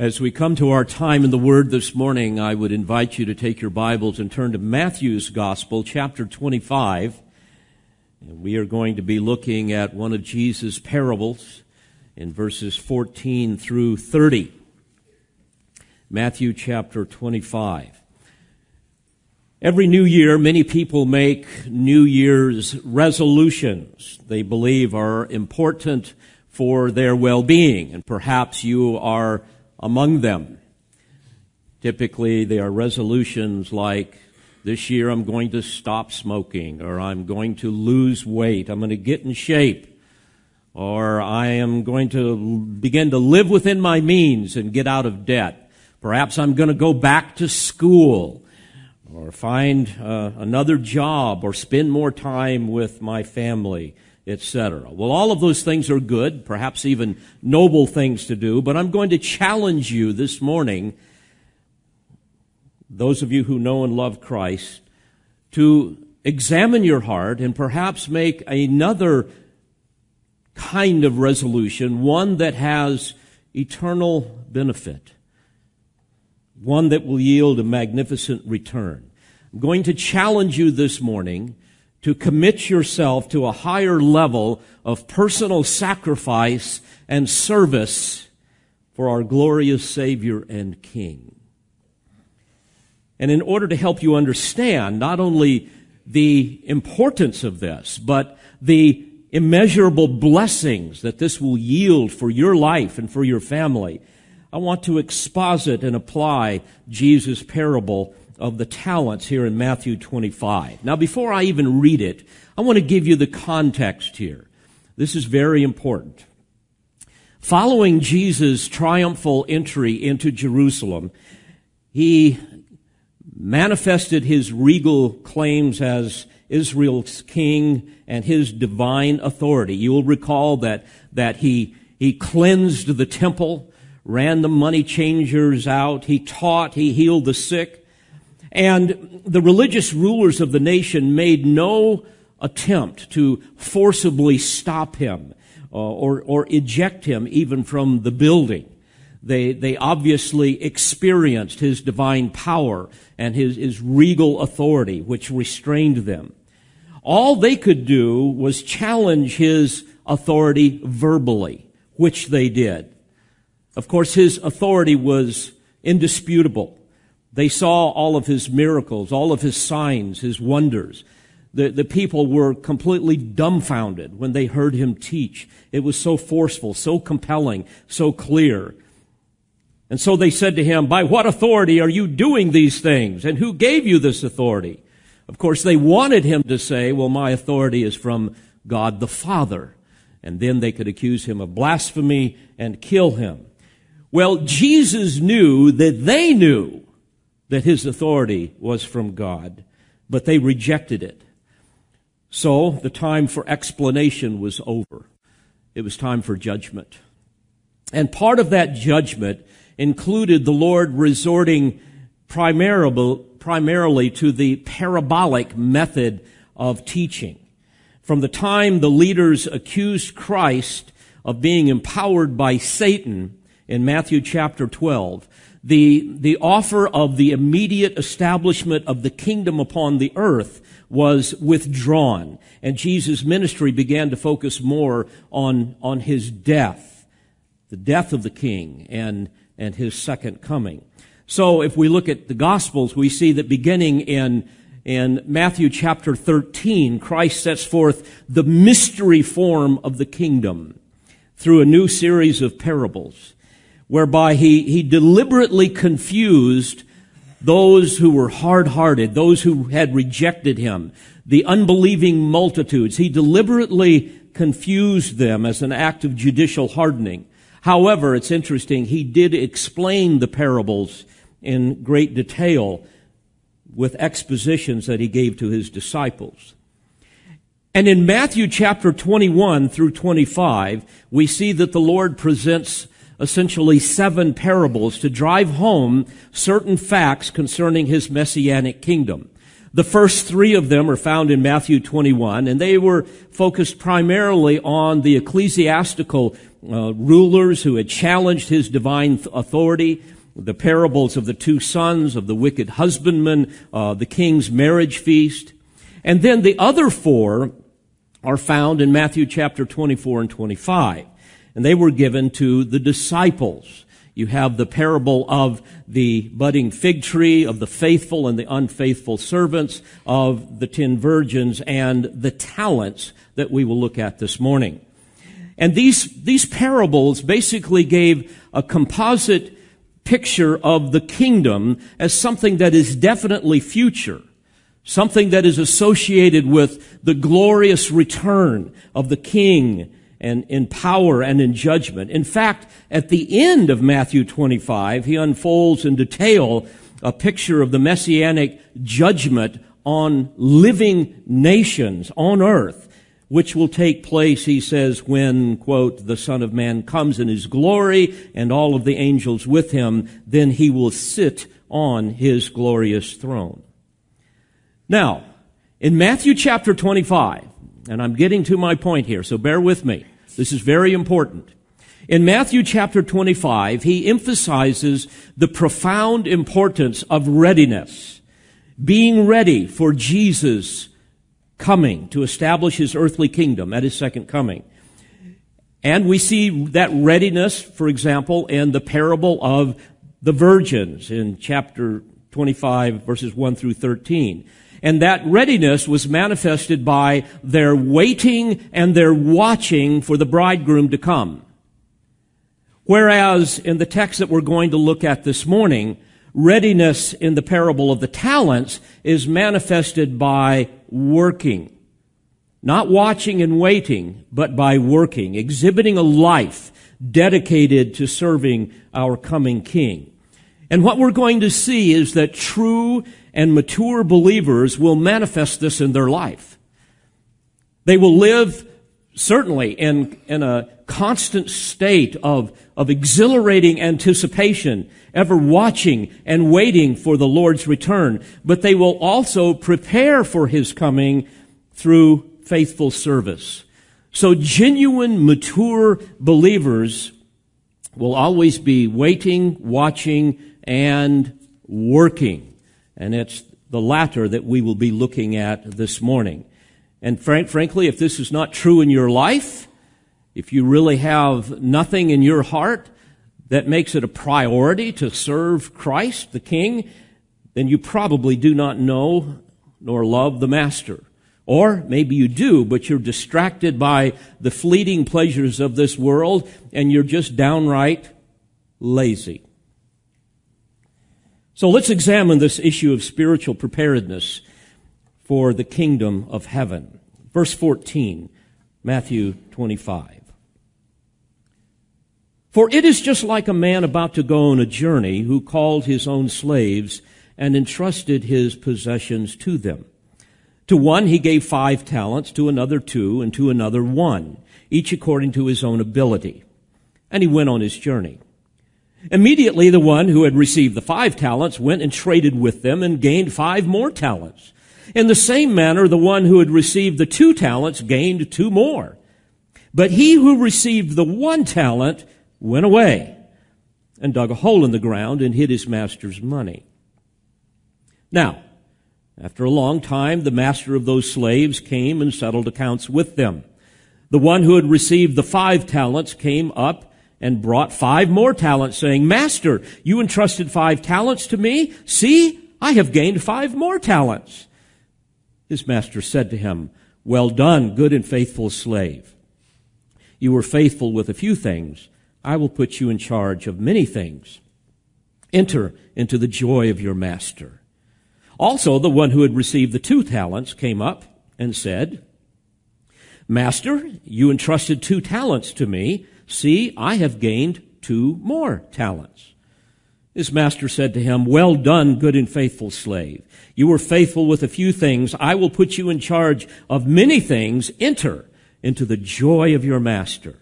As we come to our time in the Word this morning, I would invite you to take your Bibles and turn to Matthew's Gospel, chapter 25. And we are going to be looking at one of Jesus' parables in verses 14 through 30. Matthew chapter 25. Every new year, many people make New Year's resolutions they believe are important for their well-being. And perhaps you are among them. Typically, they are resolutions like, this year I'm going to stop smoking, or I'm going to lose weight, I'm going to get in shape, or I am going to begin to live within my means and get out of debt. Perhaps I'm going to go back to school, or find uh, another job, or spend more time with my family etc. Well, all of those things are good, perhaps even noble things to do, but I'm going to challenge you this morning, those of you who know and love Christ, to examine your heart and perhaps make another kind of resolution, one that has eternal benefit, one that will yield a magnificent return. I'm going to challenge you this morning to commit yourself to a higher level of personal sacrifice and service for our glorious Savior and King. And in order to help you understand not only the importance of this, but the immeasurable blessings that this will yield for your life and for your family, I want to exposit and apply Jesus' parable of the talents here in Matthew 25. Now, before I even read it, I want to give you the context here. This is very important. Following Jesus' triumphal entry into Jerusalem, he manifested his regal claims as Israel's king and his divine authority. You will recall that, that he, he cleansed the temple, ran the money changers out, he taught, he healed the sick, and the religious rulers of the nation made no attempt to forcibly stop him uh, or, or eject him even from the building. They, they obviously experienced his divine power and his, his regal authority, which restrained them. All they could do was challenge his authority verbally, which they did. Of course, his authority was indisputable. They saw all of his miracles, all of his signs, his wonders. The, the people were completely dumbfounded when they heard him teach. It was so forceful, so compelling, so clear. And so they said to him, by what authority are you doing these things? And who gave you this authority? Of course, they wanted him to say, well, my authority is from God the Father. And then they could accuse him of blasphemy and kill him. Well, Jesus knew that they knew that his authority was from God, but they rejected it. So the time for explanation was over. It was time for judgment. And part of that judgment included the Lord resorting primarily, to the parabolic method of teaching. From the time the leaders accused Christ of being empowered by Satan in Matthew chapter 12, the, the offer of the immediate establishment of the kingdom upon the earth was withdrawn. And Jesus' ministry began to focus more on, on his death, the death of the king and, and his second coming. So if we look at the gospels, we see that beginning in, in Matthew chapter 13, Christ sets forth the mystery form of the kingdom through a new series of parables whereby he, he deliberately confused those who were hard-hearted, those who had rejected him, the unbelieving multitudes. He deliberately confused them as an act of judicial hardening. However, it's interesting, he did explain the parables in great detail with expositions that he gave to his disciples. And in Matthew chapter 21 through 25, we see that the Lord presents essentially seven parables to drive home certain facts concerning his messianic kingdom. The first three of them are found in Matthew 21, and they were focused primarily on the ecclesiastical uh, rulers who had challenged his divine authority, the parables of the two sons, of the wicked husbandman, uh, the king's marriage feast. And then the other four are found in Matthew chapter 24 and 25. And they were given to the disciples. You have the parable of the budding fig tree, of the faithful and the unfaithful servants, of the ten virgins, and the talents that we will look at this morning. And these, these parables basically gave a composite picture of the kingdom as something that is definitely future. Something that is associated with the glorious return of the king and in power and in judgment. In fact, at the end of Matthew 25, he unfolds in detail a picture of the messianic judgment on living nations on earth, which will take place, he says, when, quote, the Son of Man comes in his glory and all of the angels with him, then he will sit on his glorious throne. Now, in Matthew chapter 25, and I'm getting to my point here, so bear with me. This is very important. In Matthew chapter 25, he emphasizes the profound importance of readiness, being ready for Jesus coming to establish his earthly kingdom at his second coming. And we see that readiness, for example, in the parable of the virgins in chapter 25 verses 1 through 13. And that readiness was manifested by their waiting and their watching for the bridegroom to come. Whereas in the text that we're going to look at this morning, readiness in the parable of the talents is manifested by working. Not watching and waiting, but by working, exhibiting a life dedicated to serving our coming King. And what we're going to see is that true and mature believers will manifest this in their life. They will live certainly in, in a constant state of, of exhilarating anticipation, ever watching and waiting for the Lord's return. But they will also prepare for His coming through faithful service. So genuine, mature believers will always be waiting, watching, and working. And it's the latter that we will be looking at this morning. And frank, frankly, if this is not true in your life, if you really have nothing in your heart that makes it a priority to serve Christ, the King, then you probably do not know nor love the Master. Or maybe you do, but you're distracted by the fleeting pleasures of this world and you're just downright lazy. So let's examine this issue of spiritual preparedness for the kingdom of heaven. Verse 14, Matthew 25. For it is just like a man about to go on a journey who called his own slaves and entrusted his possessions to them. To one he gave five talents, to another two, and to another one, each according to his own ability. And he went on his journey. Immediately the one who had received the five talents went and traded with them and gained five more talents. In the same manner, the one who had received the two talents gained two more. But he who received the one talent went away and dug a hole in the ground and hid his master's money. Now, after a long time, the master of those slaves came and settled accounts with them. The one who had received the five talents came up and brought five more talents, saying, Master, you entrusted five talents to me. See, I have gained five more talents. His master said to him, Well done, good and faithful slave. You were faithful with a few things. I will put you in charge of many things. Enter into the joy of your master. Also, the one who had received the two talents came up and said, Master, you entrusted two talents to me. See, I have gained two more talents. His master said to him, Well done, good and faithful slave. You were faithful with a few things. I will put you in charge of many things. Enter into the joy of your master.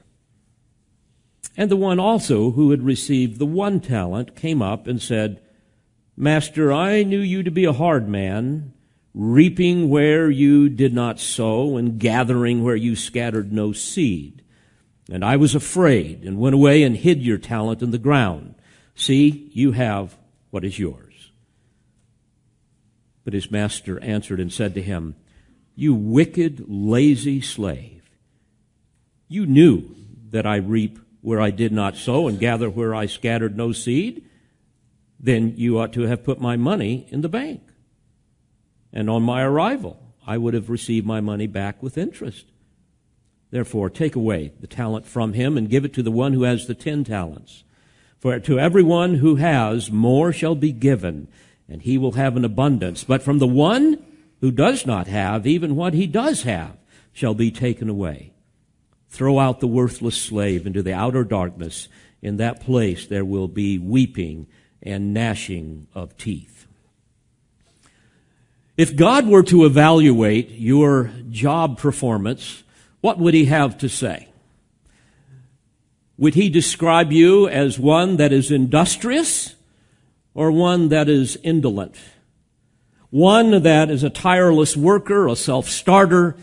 And the one also who had received the one talent came up and said, Master, I knew you to be a hard man reaping where you did not sow, and gathering where you scattered no seed. And I was afraid, and went away and hid your talent in the ground. See, you have what is yours. But his master answered and said to him, You wicked, lazy slave, you knew that I reap where I did not sow and gather where I scattered no seed. Then you ought to have put my money in the bank. And on my arrival, I would have received my money back with interest. Therefore, take away the talent from him and give it to the one who has the ten talents. For to everyone who has, more shall be given, and he will have an abundance. But from the one who does not have, even what he does have shall be taken away. Throw out the worthless slave into the outer darkness. In that place there will be weeping and gnashing of teeth. If God were to evaluate your job performance, what would he have to say? Would he describe you as one that is industrious or one that is indolent? One that is a tireless worker, a self-starter,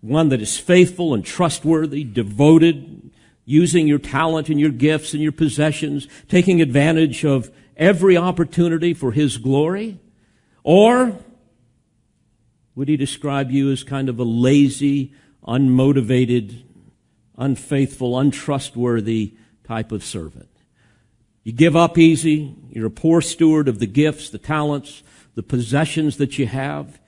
one that is faithful and trustworthy, devoted, using your talent and your gifts and your possessions, taking advantage of every opportunity for his glory? Or would he describe you as kind of a lazy, unmotivated, unfaithful, untrustworthy type of servant? You give up easy. You're a poor steward of the gifts, the talents, the possessions that you have.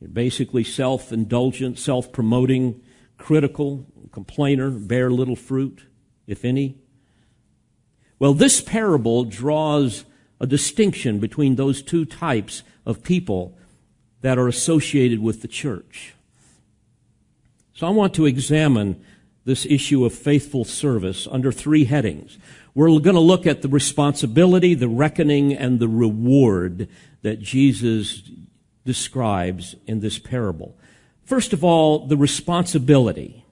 You're basically self indulgent, self promoting, critical, complainer, bear little fruit, if any. Well, this parable draws a distinction between those two types of people that are associated with the church. So I want to examine this issue of faithful service under three headings. We're going to look at the responsibility, the reckoning, and the reward that Jesus describes in this parable. First of all, the responsibility.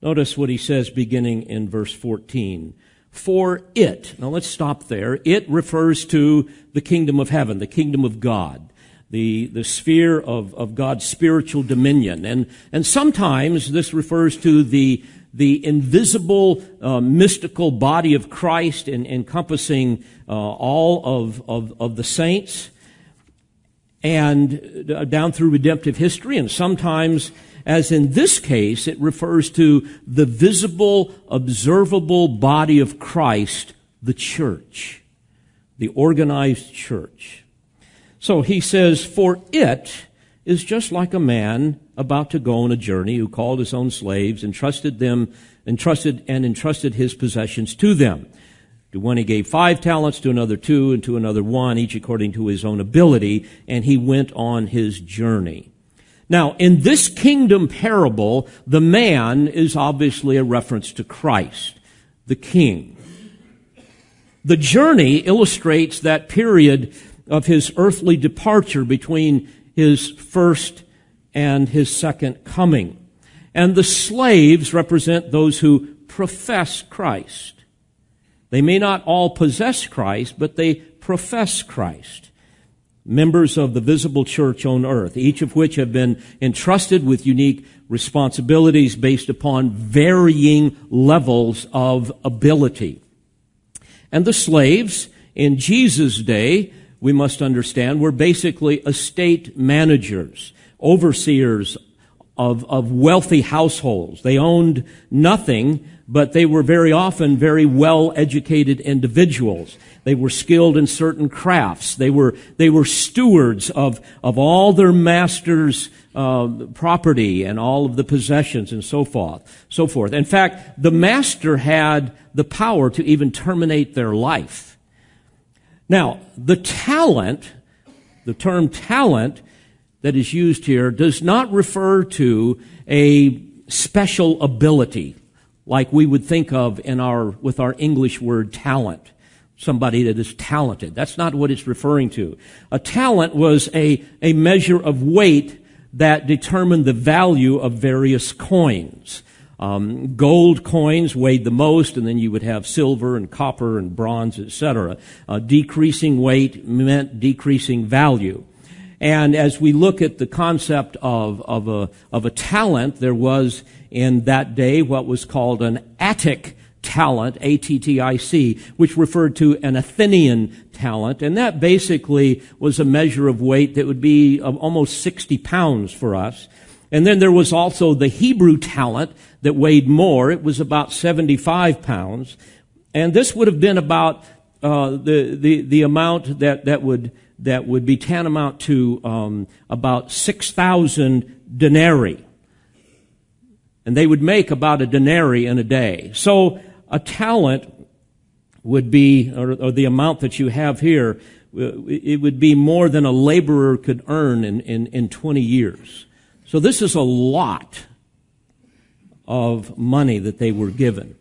Notice what he says beginning in verse 14. For it, now let's stop there. It refers to the kingdom of heaven, the kingdom of God the, the sphere of, of God's spiritual dominion. And, and sometimes this refers to the, the invisible, uh, mystical body of Christ in, encompassing uh, all of, of, of the saints and uh, down through redemptive history. And sometimes, as in this case, it refers to the visible, observable body of Christ, the church, the organized church. So he says, For it is just like a man about to go on a journey who called his own slaves, entrusted them, entrusted and entrusted his possessions to them. To one he gave five talents, to another two, and to another one, each according to his own ability, and he went on his journey. Now, in this kingdom parable, the man is obviously a reference to Christ, the king. The journey illustrates that period of his earthly departure between his first and his second coming. And the slaves represent those who profess Christ. They may not all possess Christ, but they profess Christ. Members of the visible church on earth, each of which have been entrusted with unique responsibilities based upon varying levels of ability. And the slaves in Jesus' day we must understand, were basically estate managers, overseers of, of wealthy households. They owned nothing, but they were very often very well educated individuals. They were skilled in certain crafts. They were, they were stewards of, of all their master's uh, property and all of the possessions and so forth, so forth. In fact, the master had the power to even terminate their life. Now, the talent, the term talent that is used here does not refer to a special ability like we would think of in our, with our English word talent. Somebody that is talented. That's not what it's referring to. A talent was a, a measure of weight that determined the value of various coins. Um, gold coins weighed the most, and then you would have silver and copper and bronze, etc. Uh, decreasing weight meant decreasing value. And as we look at the concept of, of, a, of a talent, there was in that day what was called an Attic talent, A-T-T-I-C, which referred to an Athenian talent. And that basically was a measure of weight that would be almost 60 pounds for us. And then there was also the Hebrew talent that weighed more. It was about 75 pounds. And this would have been about uh, the, the, the amount that, that, would, that would be tantamount to um, about 6,000 denarii. And they would make about a denarii in a day. So a talent would be, or, or the amount that you have here, uh, it would be more than a laborer could earn in, in, in 20 years. So this is a lot of money that they were given.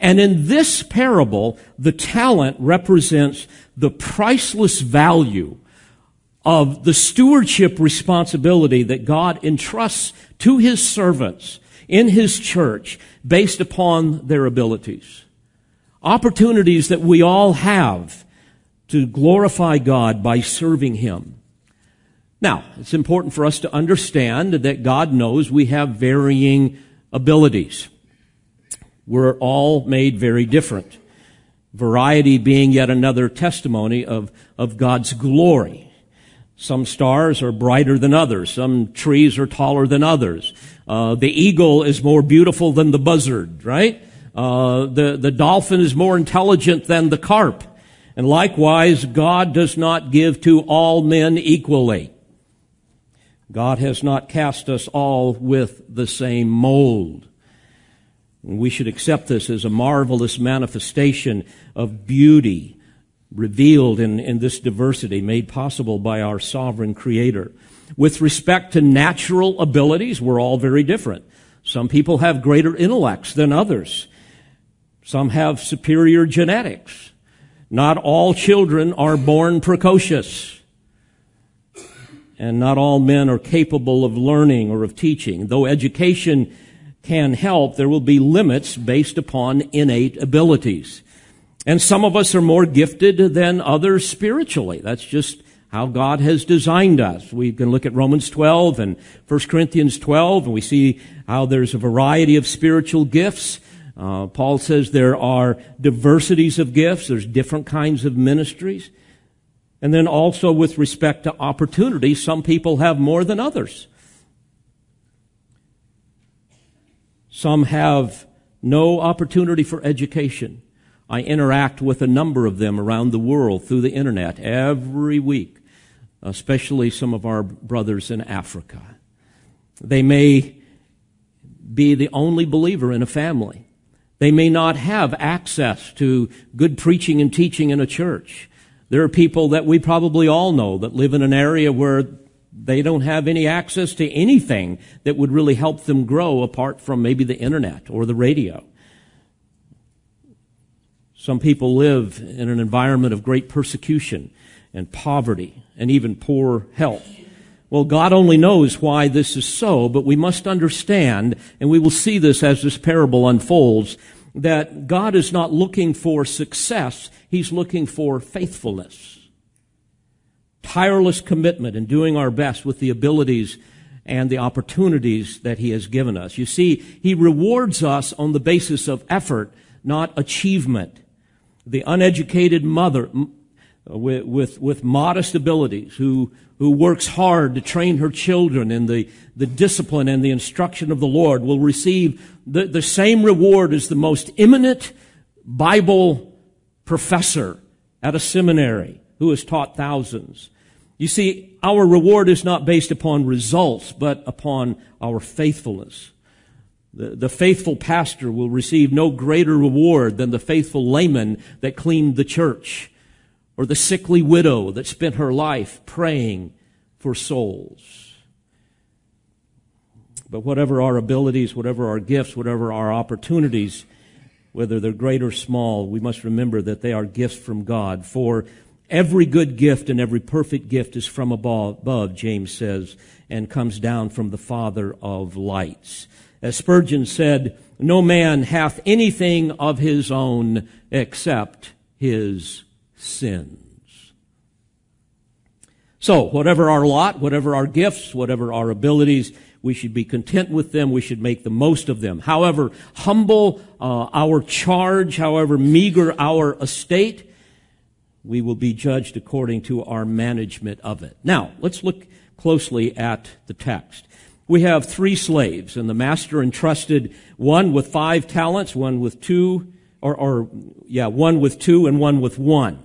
And in this parable, the talent represents the priceless value of the stewardship responsibility that God entrusts to his servants in his church based upon their abilities. Opportunities that we all have to glorify God by serving him. Now, it's important for us to understand that God knows we have varying abilities. We're all made very different. Variety being yet another testimony of, of God's glory. Some stars are brighter than others. Some trees are taller than others. Uh, the eagle is more beautiful than the buzzard, right? Uh, the, the dolphin is more intelligent than the carp. And likewise, God does not give to all men equally. God has not cast us all with the same mold. We should accept this as a marvelous manifestation of beauty revealed in, in this diversity made possible by our sovereign creator. With respect to natural abilities, we're all very different. Some people have greater intellects than others. Some have superior genetics. Not all children are born precocious and not all men are capable of learning or of teaching. Though education can help, there will be limits based upon innate abilities. And some of us are more gifted than others spiritually. That's just how God has designed us. We can look at Romans 12 and 1 Corinthians 12 and we see how there's a variety of spiritual gifts. Uh, Paul says there are diversities of gifts. There's different kinds of ministries. And then also with respect to opportunity, some people have more than others. Some have no opportunity for education. I interact with a number of them around the world through the internet every week, especially some of our brothers in Africa. They may be the only believer in a family. They may not have access to good preaching and teaching in a church. There are people that we probably all know that live in an area where they don't have any access to anything that would really help them grow apart from maybe the internet or the radio. Some people live in an environment of great persecution and poverty and even poor health. Well, God only knows why this is so, but we must understand, and we will see this as this parable unfolds, that God is not looking for success, He's looking for faithfulness. Tireless commitment in doing our best with the abilities and the opportunities that He has given us. You see, He rewards us on the basis of effort, not achievement. The uneducated mother with, with, with modest abilities who who works hard to train her children in the, the discipline and the instruction of the Lord will receive the, the same reward as the most eminent Bible professor at a seminary who has taught thousands. You see, our reward is not based upon results, but upon our faithfulness. The, the faithful pastor will receive no greater reward than the faithful layman that cleaned the church or the sickly widow that spent her life praying for souls. But whatever our abilities, whatever our gifts, whatever our opportunities, whether they're great or small, we must remember that they are gifts from God. For every good gift and every perfect gift is from above, James says, and comes down from the Father of lights. As Spurgeon said, no man hath anything of his own except his sins. So, whatever our lot, whatever our gifts, whatever our abilities, we should be content with them. We should make the most of them. However humble uh, our charge, however meager our estate, we will be judged according to our management of it. Now, let's look closely at the text. We have three slaves, and the master entrusted one with five talents, one with two, or, or yeah, one with two and one with one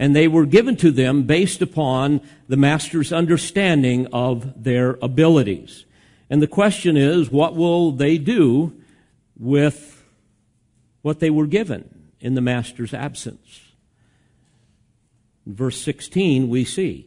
and they were given to them based upon the master's understanding of their abilities. And the question is, what will they do with what they were given in the master's absence? In verse 16, we see.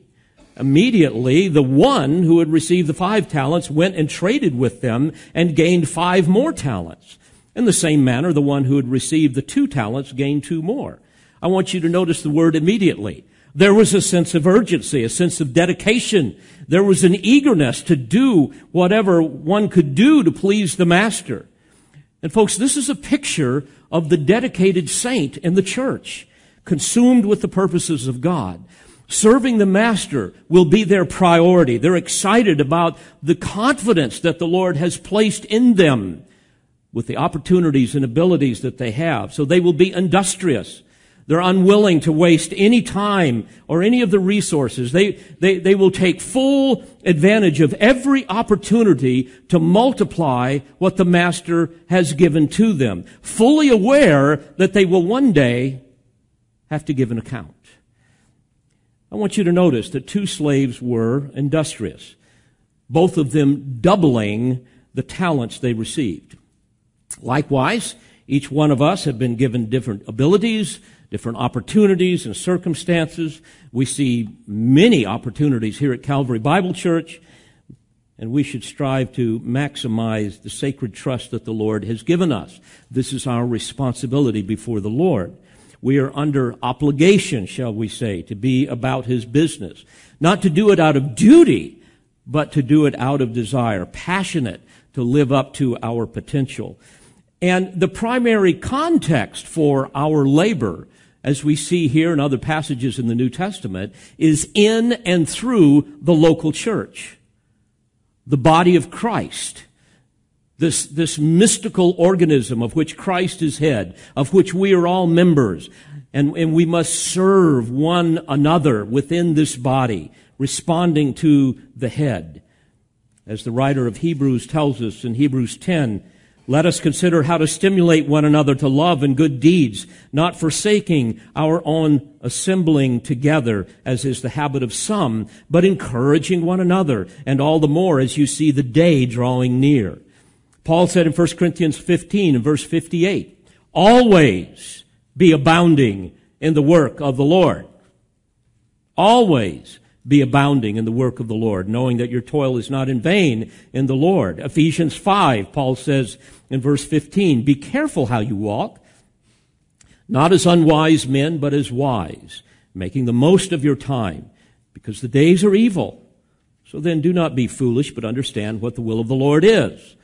Immediately, the one who had received the five talents went and traded with them and gained five more talents. In the same manner, the one who had received the two talents gained two more. I want you to notice the word immediately. There was a sense of urgency, a sense of dedication. There was an eagerness to do whatever one could do to please the master. And folks, this is a picture of the dedicated saint in the church, consumed with the purposes of God. Serving the master will be their priority. They're excited about the confidence that the Lord has placed in them with the opportunities and abilities that they have. So they will be industrious. They're unwilling to waste any time or any of the resources. They, they, they will take full advantage of every opportunity to multiply what the master has given to them, fully aware that they will one day have to give an account. I want you to notice that two slaves were industrious, both of them doubling the talents they received. Likewise, each one of us have been given different abilities, different opportunities and circumstances. We see many opportunities here at Calvary Bible Church, and we should strive to maximize the sacred trust that the Lord has given us. This is our responsibility before the Lord. We are under obligation, shall we say, to be about His business. Not to do it out of duty, but to do it out of desire, passionate to live up to our potential. And the primary context for our labor as we see here in other passages in the New Testament, is in and through the local church. The body of Christ. This, this mystical organism of which Christ is head, of which we are all members, and, and we must serve one another within this body, responding to the head. As the writer of Hebrews tells us in Hebrews 10, let us consider how to stimulate one another to love and good deeds, not forsaking our own assembling together, as is the habit of some, but encouraging one another, and all the more as you see the day drawing near. Paul said in 1 Corinthians 15 and verse 58, always be abounding in the work of the Lord. Always be abounding in the work of the Lord, knowing that your toil is not in vain in the Lord. Ephesians 5, Paul says in verse 15, be careful how you walk, not as unwise men, but as wise, making the most of your time, because the days are evil. So then do not be foolish, but understand what the will of the Lord is.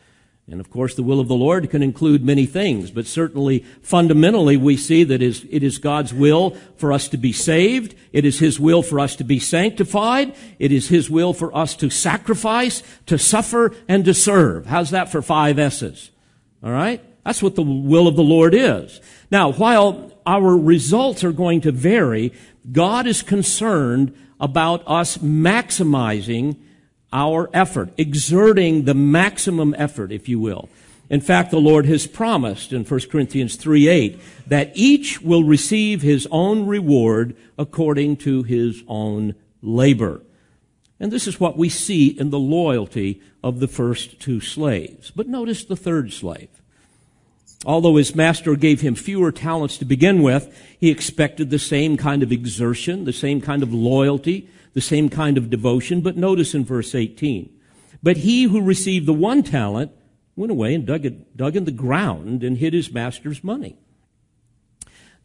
And of course, the will of the Lord can include many things, but certainly fundamentally we see that it is God's will for us to be saved. It is His will for us to be sanctified. It is His will for us to sacrifice, to suffer, and to serve. How's that for five S's? All right? That's what the will of the Lord is. Now, while our results are going to vary, God is concerned about us maximizing our effort, exerting the maximum effort, if you will. In fact, the Lord has promised in 1 Corinthians 3 8 that each will receive his own reward according to his own labor. And this is what we see in the loyalty of the first two slaves. But notice the third slave. Although his master gave him fewer talents to begin with, he expected the same kind of exertion, the same kind of loyalty, the same kind of devotion, but notice in verse 18. But he who received the one talent went away and dug, it, dug in the ground and hid his master's money.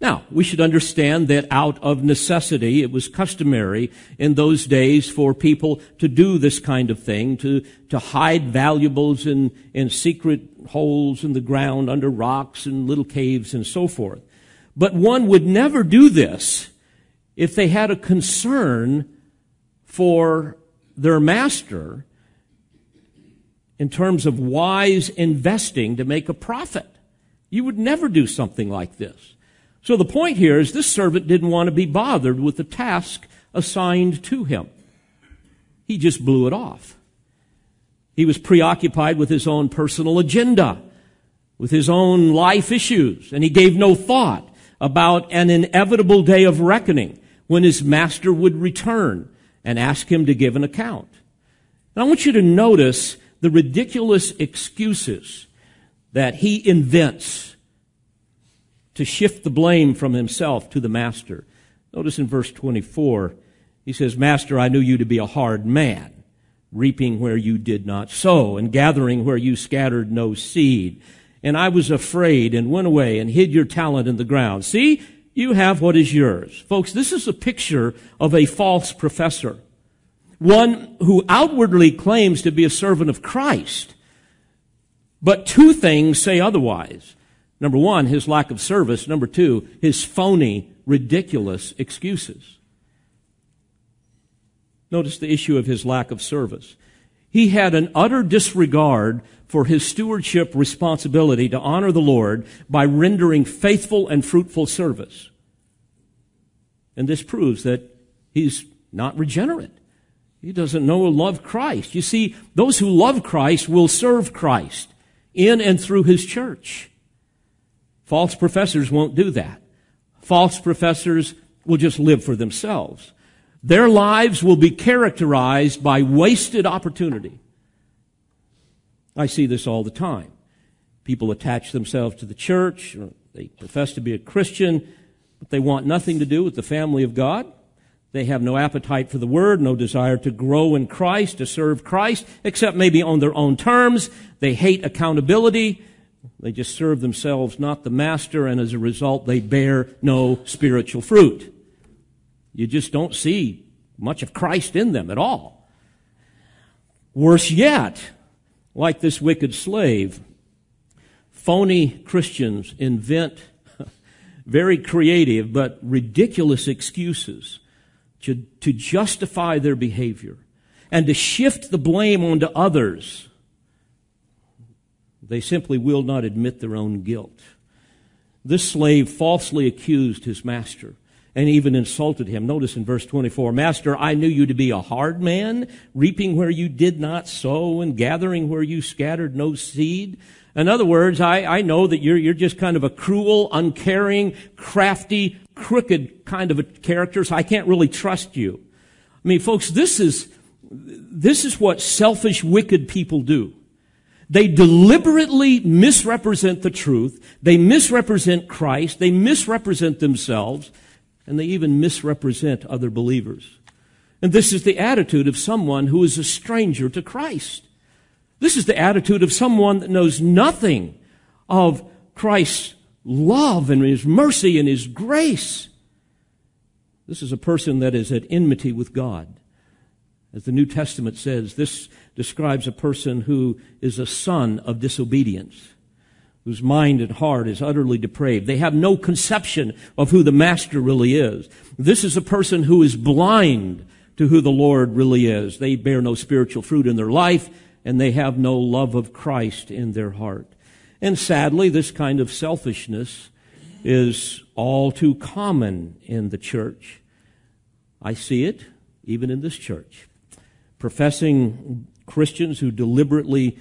Now, we should understand that out of necessity, it was customary in those days for people to do this kind of thing, to, to hide valuables in, in secret holes in the ground, under rocks and little caves and so forth. But one would never do this if they had a concern for their master in terms of wise investing to make a profit. You would never do something like this. So the point here is this servant didn't want to be bothered with the task assigned to him. He just blew it off. He was preoccupied with his own personal agenda, with his own life issues, and he gave no thought about an inevitable day of reckoning when his master would return and ask him to give an account. And I want you to notice the ridiculous excuses that he invents to shift the blame from himself to the master. Notice in verse 24, he says, Master, I knew you to be a hard man, reaping where you did not sow, and gathering where you scattered no seed. And I was afraid and went away and hid your talent in the ground. See, you have what is yours. Folks, this is a picture of a false professor one who outwardly claims to be a servant of Christ. But two things say otherwise. Number one, his lack of service. Number two, his phony, ridiculous excuses. Notice the issue of his lack of service. He had an utter disregard for his stewardship responsibility to honor the Lord by rendering faithful and fruitful service. And this proves that he's not regenerate. He doesn't know or love Christ. You see, those who love Christ will serve Christ in and through his church. False professors won't do that. False professors will just live for themselves. Their lives will be characterized by wasted opportunity. I see this all the time. People attach themselves to the church, they profess to be a Christian, but they want nothing to do with the family of God. They have no appetite for the word, no desire to grow in Christ, to serve Christ, except maybe on their own terms. They hate accountability. They just serve themselves, not the master, and as a result, they bear no spiritual fruit. You just don't see much of Christ in them at all. Worse yet, like this wicked slave, phony Christians invent very creative but ridiculous excuses to, to justify their behavior and to shift the blame onto others. They simply will not admit their own guilt. This slave falsely accused his master and even insulted him. Notice in verse 24, Master, I knew you to be a hard man, reaping where you did not sow and gathering where you scattered no seed. In other words, I, I know that you're, you're just kind of a cruel, uncaring, crafty, crooked kind of a character, so I can't really trust you. I mean, folks, this is, this is what selfish, wicked people do. They deliberately misrepresent the truth. They misrepresent Christ. They misrepresent themselves. And they even misrepresent other believers. And this is the attitude of someone who is a stranger to Christ. This is the attitude of someone that knows nothing of Christ's love and His mercy and His grace. This is a person that is at enmity with God. As the New Testament says, this describes a person who is a son of disobedience, whose mind and heart is utterly depraved. They have no conception of who the Master really is. This is a person who is blind to who the Lord really is. They bear no spiritual fruit in their life, and they have no love of Christ in their heart. And sadly, this kind of selfishness is all too common in the church. I see it even in this church. Professing Christians who deliberately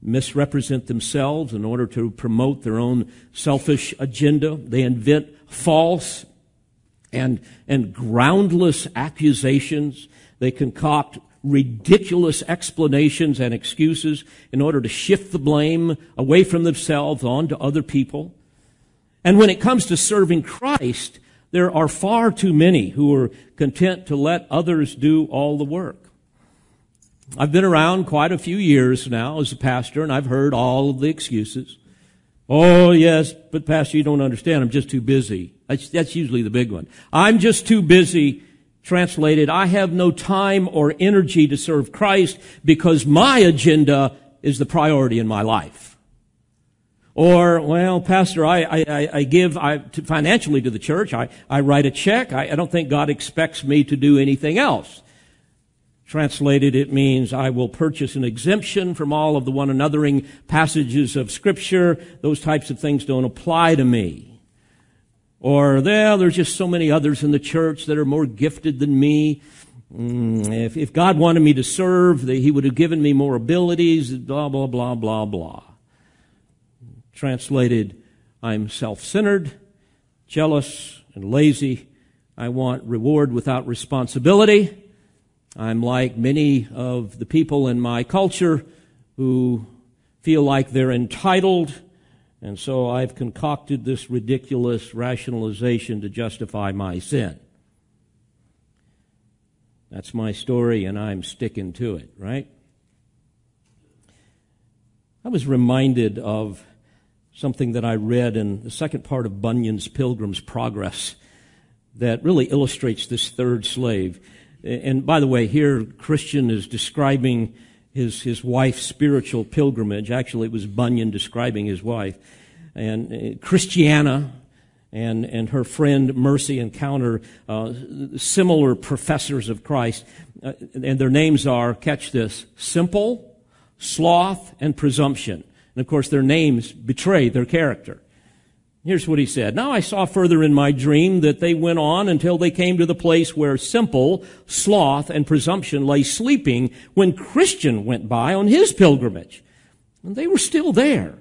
misrepresent themselves in order to promote their own selfish agenda. They invent false and, and groundless accusations. They concoct ridiculous explanations and excuses in order to shift the blame away from themselves onto other people. And when it comes to serving Christ, there are far too many who are content to let others do all the work. I've been around quite a few years now as a pastor, and I've heard all of the excuses. Oh, yes, but Pastor, you don't understand. I'm just too busy. That's, that's usually the big one. I'm just too busy Translated, I have no time or energy to serve Christ because my agenda is the priority in my life. Or, well, Pastor, I, I, I give I, to financially to the church. I, I write a check. I, I don't think God expects me to do anything else. Translated, it means I will purchase an exemption from all of the one anothering passages of Scripture. Those types of things don't apply to me. Or, there, there's just so many others in the church that are more gifted than me. Mm, if, if God wanted me to serve, He would have given me more abilities, blah, blah, blah, blah, blah. Translated, I'm self centered, jealous, and lazy. I want reward without responsibility. I'm like many of the people in my culture who feel like they're entitled, and so I've concocted this ridiculous rationalization to justify my sin. That's my story, and I'm sticking to it, right? I was reminded of something that I read in the second part of Bunyan's Pilgrim's Progress that really illustrates this third slave. And by the way, here Christian is describing his, his wife's spiritual pilgrimage. Actually, it was Bunyan describing his wife. And uh, Christiana and, and her friend Mercy encounter uh, similar professors of Christ. Uh, and their names are, catch this, Simple, Sloth, and Presumption. And of course, their names betray their character. Here's what he said. Now I saw further in my dream that they went on until they came to the place where simple, sloth, and presumption lay sleeping when Christian went by on his pilgrimage. And they were still there,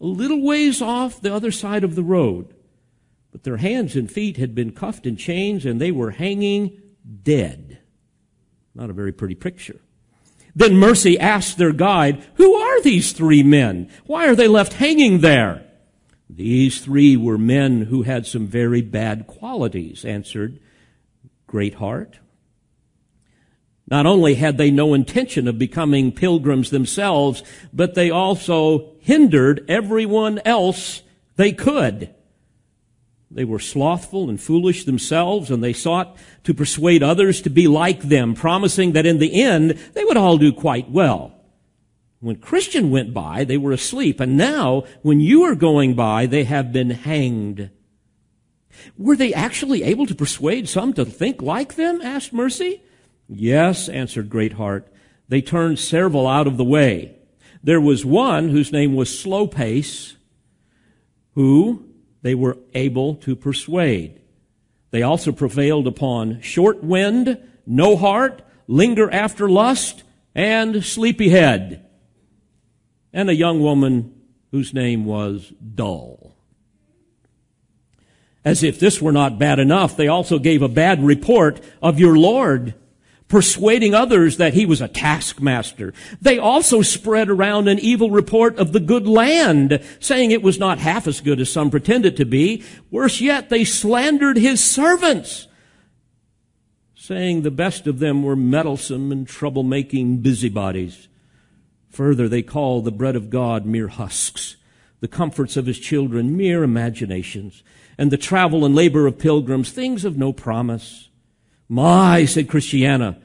a little ways off the other side of the road. But their hands and feet had been cuffed in chains and they were hanging dead. Not a very pretty picture. Then Mercy asked their guide, Who are these three men? Why are they left hanging there? These three were men who had some very bad qualities, answered Greatheart. Not only had they no intention of becoming pilgrims themselves, but they also hindered everyone else they could. They were slothful and foolish themselves, and they sought to persuade others to be like them, promising that in the end they would all do quite well. When Christian went by, they were asleep, and now, when you are going by, they have been hanged. Were they actually able to persuade some to think like them? asked Mercy. Yes, answered Greatheart. They turned several out of the way. There was one whose name was Slow Pace, who they were able to persuade. They also prevailed upon Short Wind, No Heart, Linger After Lust, and Sleepyhead and a young woman whose name was Dull. As if this were not bad enough, they also gave a bad report of your Lord, persuading others that he was a taskmaster. They also spread around an evil report of the good land, saying it was not half as good as some pretended to be. Worse yet, they slandered his servants, saying the best of them were meddlesome and troublemaking busybodies. Further, they call the bread of God mere husks, the comforts of his children mere imaginations, and the travel and labor of pilgrims things of no promise. My, said Christiana,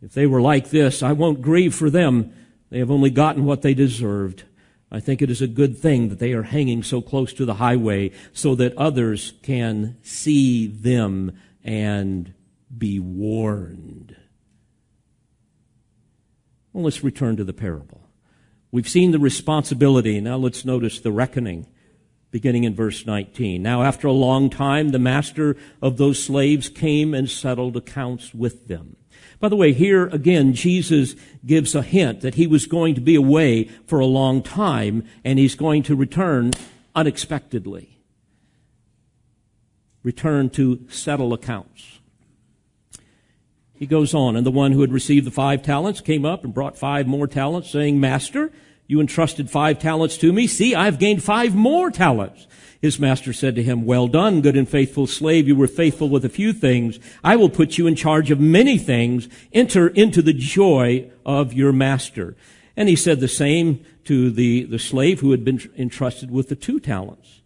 if they were like this, I won't grieve for them. They have only gotten what they deserved. I think it is a good thing that they are hanging so close to the highway so that others can see them and be warned. Well, let's return to the parable. We've seen the responsibility. Now let's notice the reckoning beginning in verse 19. Now, after a long time, the master of those slaves came and settled accounts with them. By the way, here again, Jesus gives a hint that he was going to be away for a long time and he's going to return unexpectedly. Return to settle accounts. He goes on, and the one who had received the five talents came up and brought five more talents, saying, Master, you entrusted five talents to me. See, I've gained five more talents. His master said to him, Well done, good and faithful slave. You were faithful with a few things. I will put you in charge of many things. Enter into the joy of your master. And he said the same to the, the slave who had been entrusted with the two talents.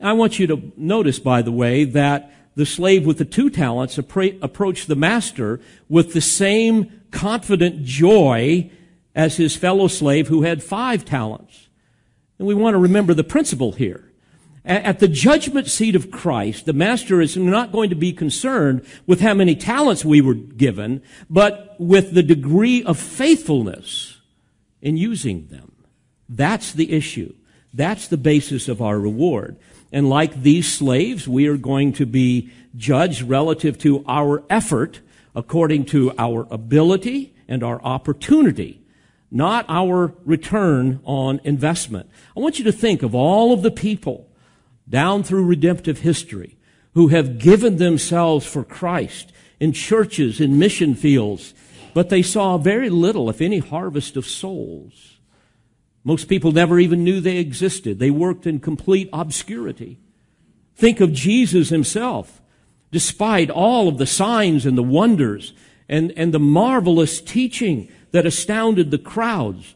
I want you to notice, by the way, that the slave with the two talents approached the master with the same confident joy as his fellow slave who had five talents. And we want to remember the principle here. At the judgment seat of Christ, the master is not going to be concerned with how many talents we were given, but with the degree of faithfulness in using them. That's the issue. That's the basis of our reward. And like these slaves, we are going to be judged relative to our effort according to our ability and our opportunity, not our return on investment. I want you to think of all of the people down through redemptive history who have given themselves for Christ in churches, in mission fields, but they saw very little, if any, harvest of souls. Most people never even knew they existed. They worked in complete obscurity. Think of Jesus himself. Despite all of the signs and the wonders and, and the marvelous teaching that astounded the crowds,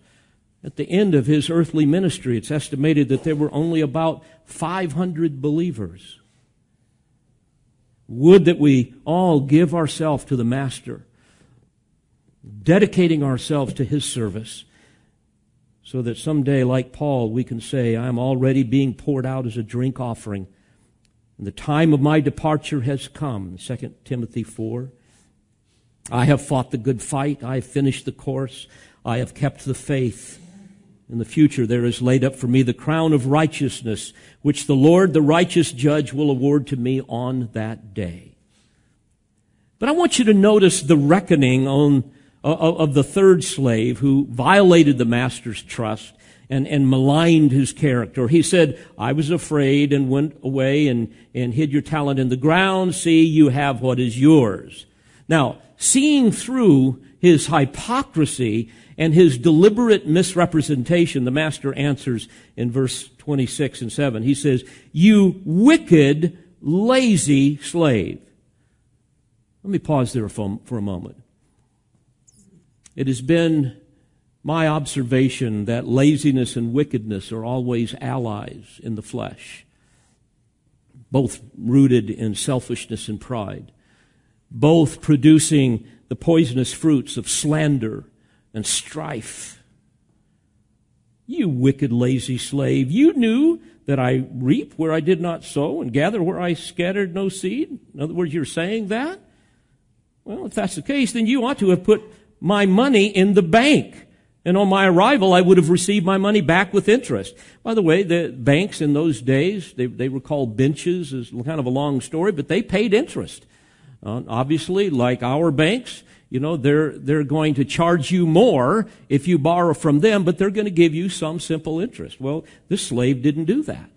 at the end of his earthly ministry, it's estimated that there were only about 500 believers. Would that we all give ourselves to the Master, dedicating ourselves to his service, so that someday, like Paul, we can say, I am already being poured out as a drink offering. And the time of my departure has come. 2 Timothy 4. I have fought the good fight. I have finished the course. I have kept the faith. In the future, there is laid up for me the crown of righteousness, which the Lord, the righteous judge, will award to me on that day. But I want you to notice the reckoning on, of the third slave who violated the master's trust and, and maligned his character. He said, I was afraid and went away and, and hid your talent in the ground. See, you have what is yours. Now, seeing through his hypocrisy and his deliberate misrepresentation, the master answers in verse 26 and 7. He says, You wicked, lazy slave. Let me pause there for, for a moment. It has been my observation that laziness and wickedness are always allies in the flesh, both rooted in selfishness and pride, both producing the poisonous fruits of slander and strife. You wicked, lazy slave, you knew that I reap where I did not sow and gather where I scattered no seed. In other words, you're saying that? Well, if that's the case, then you ought to have put my money in the bank. And on my arrival, I would have received my money back with interest. By the way, the banks in those days, they, they were called benches, is kind of a long story, but they paid interest. Uh, obviously, like our banks, you know, they're, they're going to charge you more if you borrow from them, but they're going to give you some simple interest. Well, this slave didn't do that.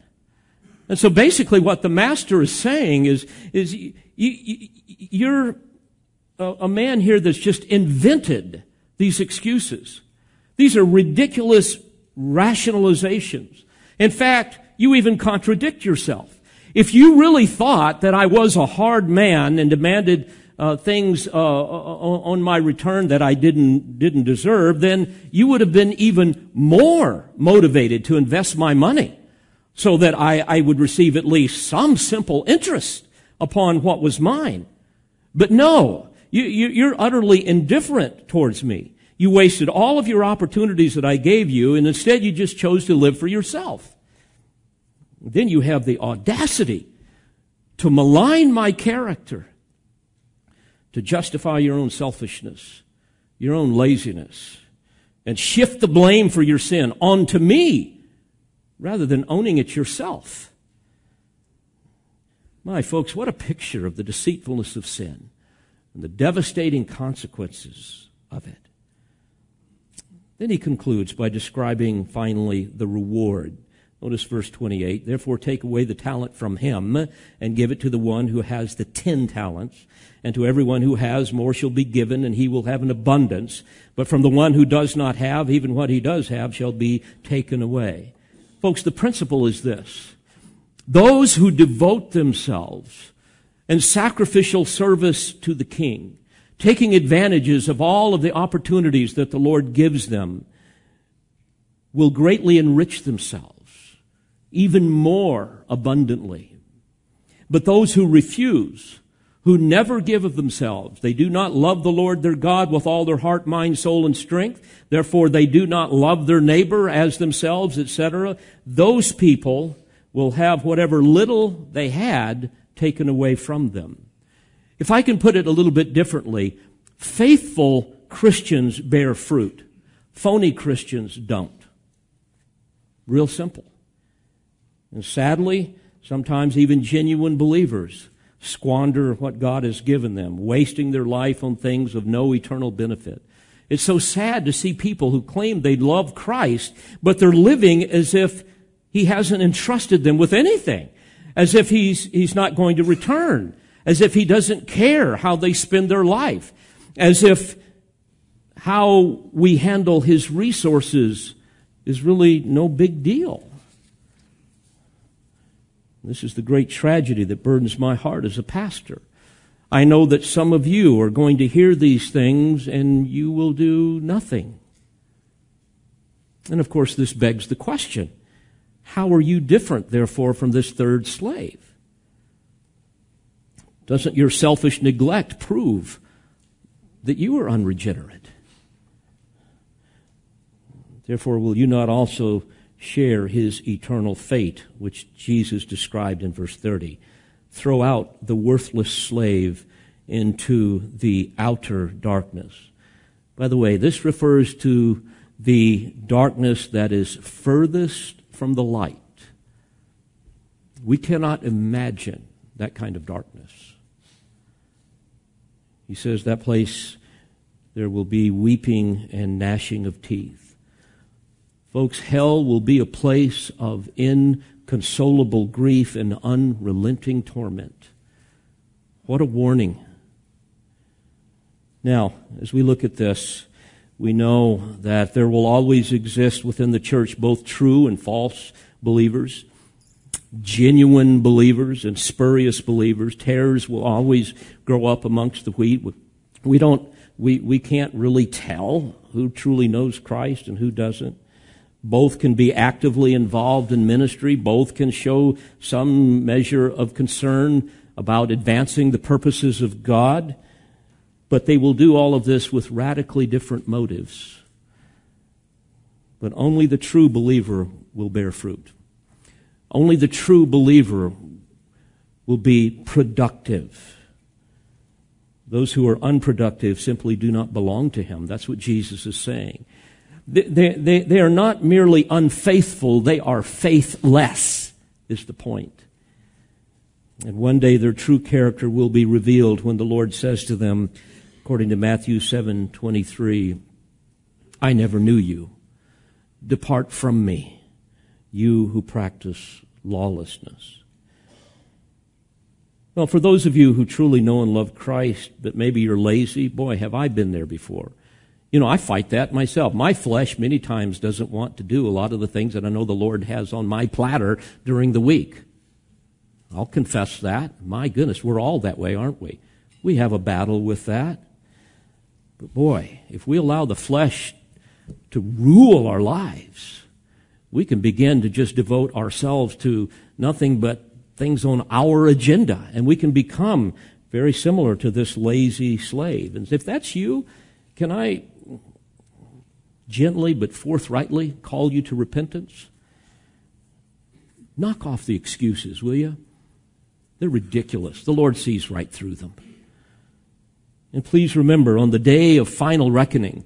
And so basically what the master is saying is, is you, you, are a, man here that's just invented these excuses. These are ridiculous rationalizations. In fact, you even contradict yourself. If you really thought that I was a hard man and demanded uh, things uh, on my return that I didn't didn't deserve, then you would have been even more motivated to invest my money, so that I, I would receive at least some simple interest upon what was mine. But no, you, you, you're utterly indifferent towards me. You wasted all of your opportunities that I gave you, and instead you just chose to live for yourself. Then you have the audacity to malign my character to justify your own selfishness, your own laziness, and shift the blame for your sin onto me rather than owning it yourself. My folks, what a picture of the deceitfulness of sin and the devastating consequences of it. Then he concludes by describing finally the reward Notice verse 28. Therefore take away the talent from him and give it to the one who has the ten talents. And to everyone who has, more shall be given, and he will have an abundance. But from the one who does not have, even what he does have shall be taken away. Folks, the principle is this. Those who devote themselves in sacrificial service to the king, taking advantages of all of the opportunities that the Lord gives them, will greatly enrich themselves even more abundantly. But those who refuse, who never give of themselves, they do not love the Lord their God with all their heart, mind, soul, and strength. Therefore, they do not love their neighbor as themselves, etc. Those people will have whatever little they had taken away from them. If I can put it a little bit differently, faithful Christians bear fruit. Phony Christians don't. Real simple. And sadly, sometimes even genuine believers squander what God has given them, wasting their life on things of no eternal benefit. It's so sad to see people who claim they love Christ, but they're living as if He hasn't entrusted them with anything, as if He's, he's not going to return, as if He doesn't care how they spend their life, as if how we handle His resources is really no big deal. This is the great tragedy that burdens my heart as a pastor. I know that some of you are going to hear these things and you will do nothing. And of course, this begs the question how are you different, therefore, from this third slave? Doesn't your selfish neglect prove that you are unregenerate? Therefore, will you not also share his eternal fate, which Jesus described in verse 30? throw out the worthless slave into the outer darkness. By the way, this refers to the darkness that is furthest from the light. We cannot imagine that kind of darkness. He says that place there will be weeping and gnashing of teeth. Folks, hell will be a place of inconsolable grief and unrelenting torment. What a warning. Now, as we look at this, we know that there will always exist within the church both true and false believers, genuine believers and spurious believers. Tares will always grow up amongst the wheat. We don't, we, we can't really tell who truly knows Christ and who doesn't. Both can be actively involved in ministry. Both can show some measure of concern about advancing the purposes of God. But they will do all of this with radically different motives. But only the true believer will bear fruit. Only the true believer will be productive. Those who are unproductive simply do not belong to him. That's what Jesus is saying. They, they, they are not merely unfaithful, they are faithless, is the point. And one day their true character will be revealed when the Lord says to them, according to Matthew 7:23, I never knew you. Depart from me, you who practice lawlessness. Well, for those of you who truly know and love Christ, but maybe you're lazy, boy, have I been there before. You know, I fight that myself. My flesh many times doesn't want to do a lot of the things that I know the Lord has on my platter during the week. I'll confess that. My goodness, we're all that way, aren't we? We have a battle with that. But boy, if we allow the flesh to rule our lives, we can begin to just devote ourselves to nothing but things on our agenda, and we can become very similar to this lazy slave. And if that's you, can I gently but forthrightly call you to repentance? Knock off the excuses, will you? They're ridiculous. The Lord sees right through them. And please remember, on the day of final reckoning,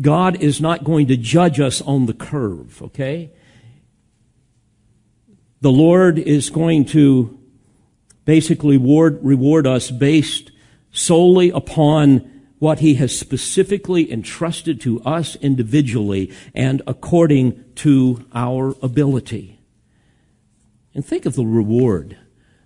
God is not going to judge us on the curve, okay? The Lord is going to basically reward, reward us based solely upon what he has specifically entrusted to us individually and according to our ability. And think of the reward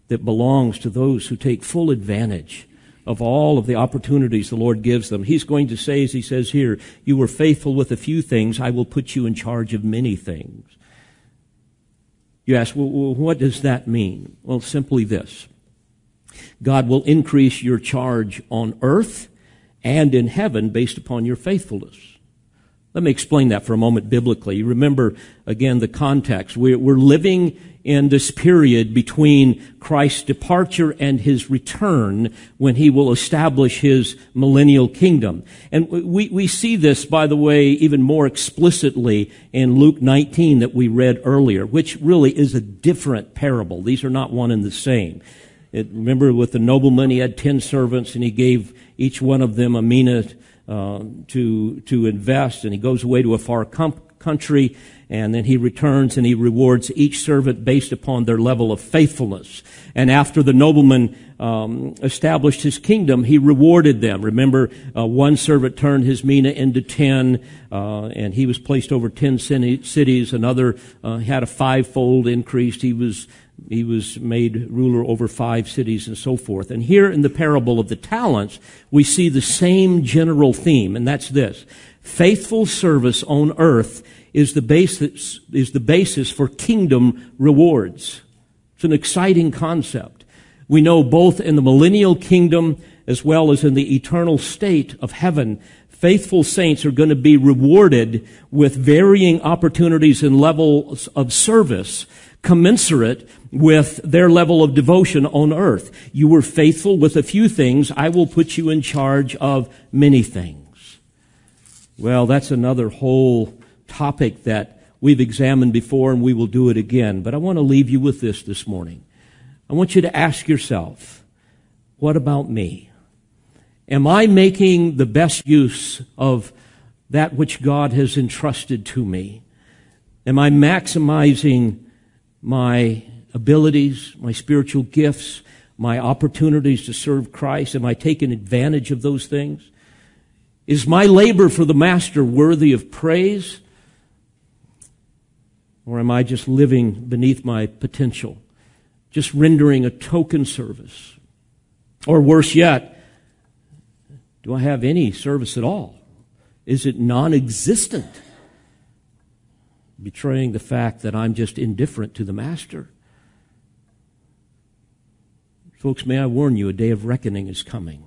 that belongs to those who take full advantage of all of the opportunities the Lord gives them. He's going to say, as he says here, you were faithful with a few things, I will put you in charge of many things. You ask, well, what does that mean? Well, simply this. God will increase your charge on earth and in heaven based upon your faithfulness. Let me explain that for a moment biblically. Remember, again, the context. We're, living in this period between Christ's departure and his return when he will establish his millennial kingdom. And we, we see this, by the way, even more explicitly in Luke 19 that we read earlier, which really is a different parable. These are not one and the same. It, remember with the nobleman, he had ten servants and he gave each one of them a mina uh, to, to invest and he goes away to a far com- country and then he returns and he rewards each servant based upon their level of faithfulness. And after the nobleman um, established his kingdom, he rewarded them. Remember, uh, one servant turned his mina into ten, uh, and he was placed over ten cities. Another uh, had a fivefold increase. He was he was made ruler over five cities and so forth. And here in the parable of the talents, we see the same general theme, and that's this. Faithful service on earth is the basis, is the basis for kingdom rewards. It's an exciting concept. We know both in the millennial kingdom as well as in the eternal state of heaven, faithful saints are going to be rewarded with varying opportunities and levels of service commensurate with their level of devotion on earth. You were faithful with a few things. I will put you in charge of many things. Well, that's another whole topic that we've examined before and we will do it again. But I want to leave you with this this morning. I want you to ask yourself, what about me? Am I making the best use of that which God has entrusted to me? Am I maximizing my abilities, my spiritual gifts, my opportunities to serve Christ? Am I taking advantage of those things? Is my labor for the Master worthy of praise? Or am I just living beneath my potential? Just rendering a token service? Or worse yet, do I have any service at all? Is it non existent? Betraying the fact that I'm just indifferent to the Master. Folks, may I warn you, a day of reckoning is coming.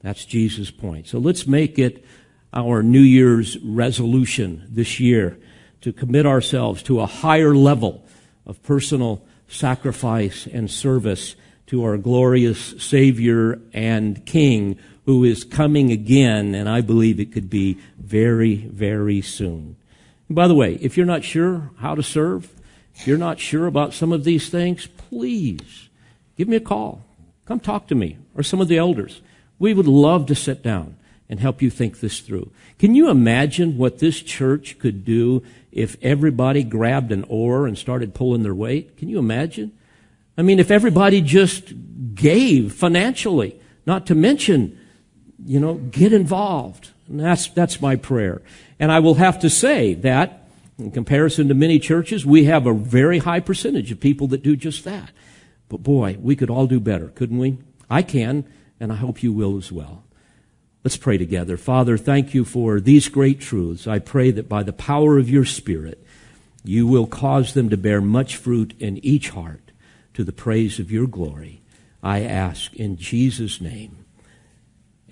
That's Jesus' point. So let's make it our New Year's resolution this year to commit ourselves to a higher level of personal sacrifice and service to our glorious Savior and King who is coming again, and I believe it could be very, very soon. And by the way, if you're not sure how to serve, if you're not sure about some of these things, please give me a call. Come talk to me or some of the elders. We would love to sit down and help you think this through. Can you imagine what this church could do if everybody grabbed an oar and started pulling their weight? Can you imagine? I mean, if everybody just gave financially, not to mention, you know, get involved. And that's, that's my prayer. And I will have to say that, in comparison to many churches, we have a very high percentage of people that do just that. But boy, we could all do better, couldn't we? I can, and I hope you will as well. Let's pray together. Father, thank you for these great truths. I pray that by the power of your Spirit, you will cause them to bear much fruit in each heart to the praise of your glory. I ask in Jesus' name.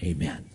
Amen.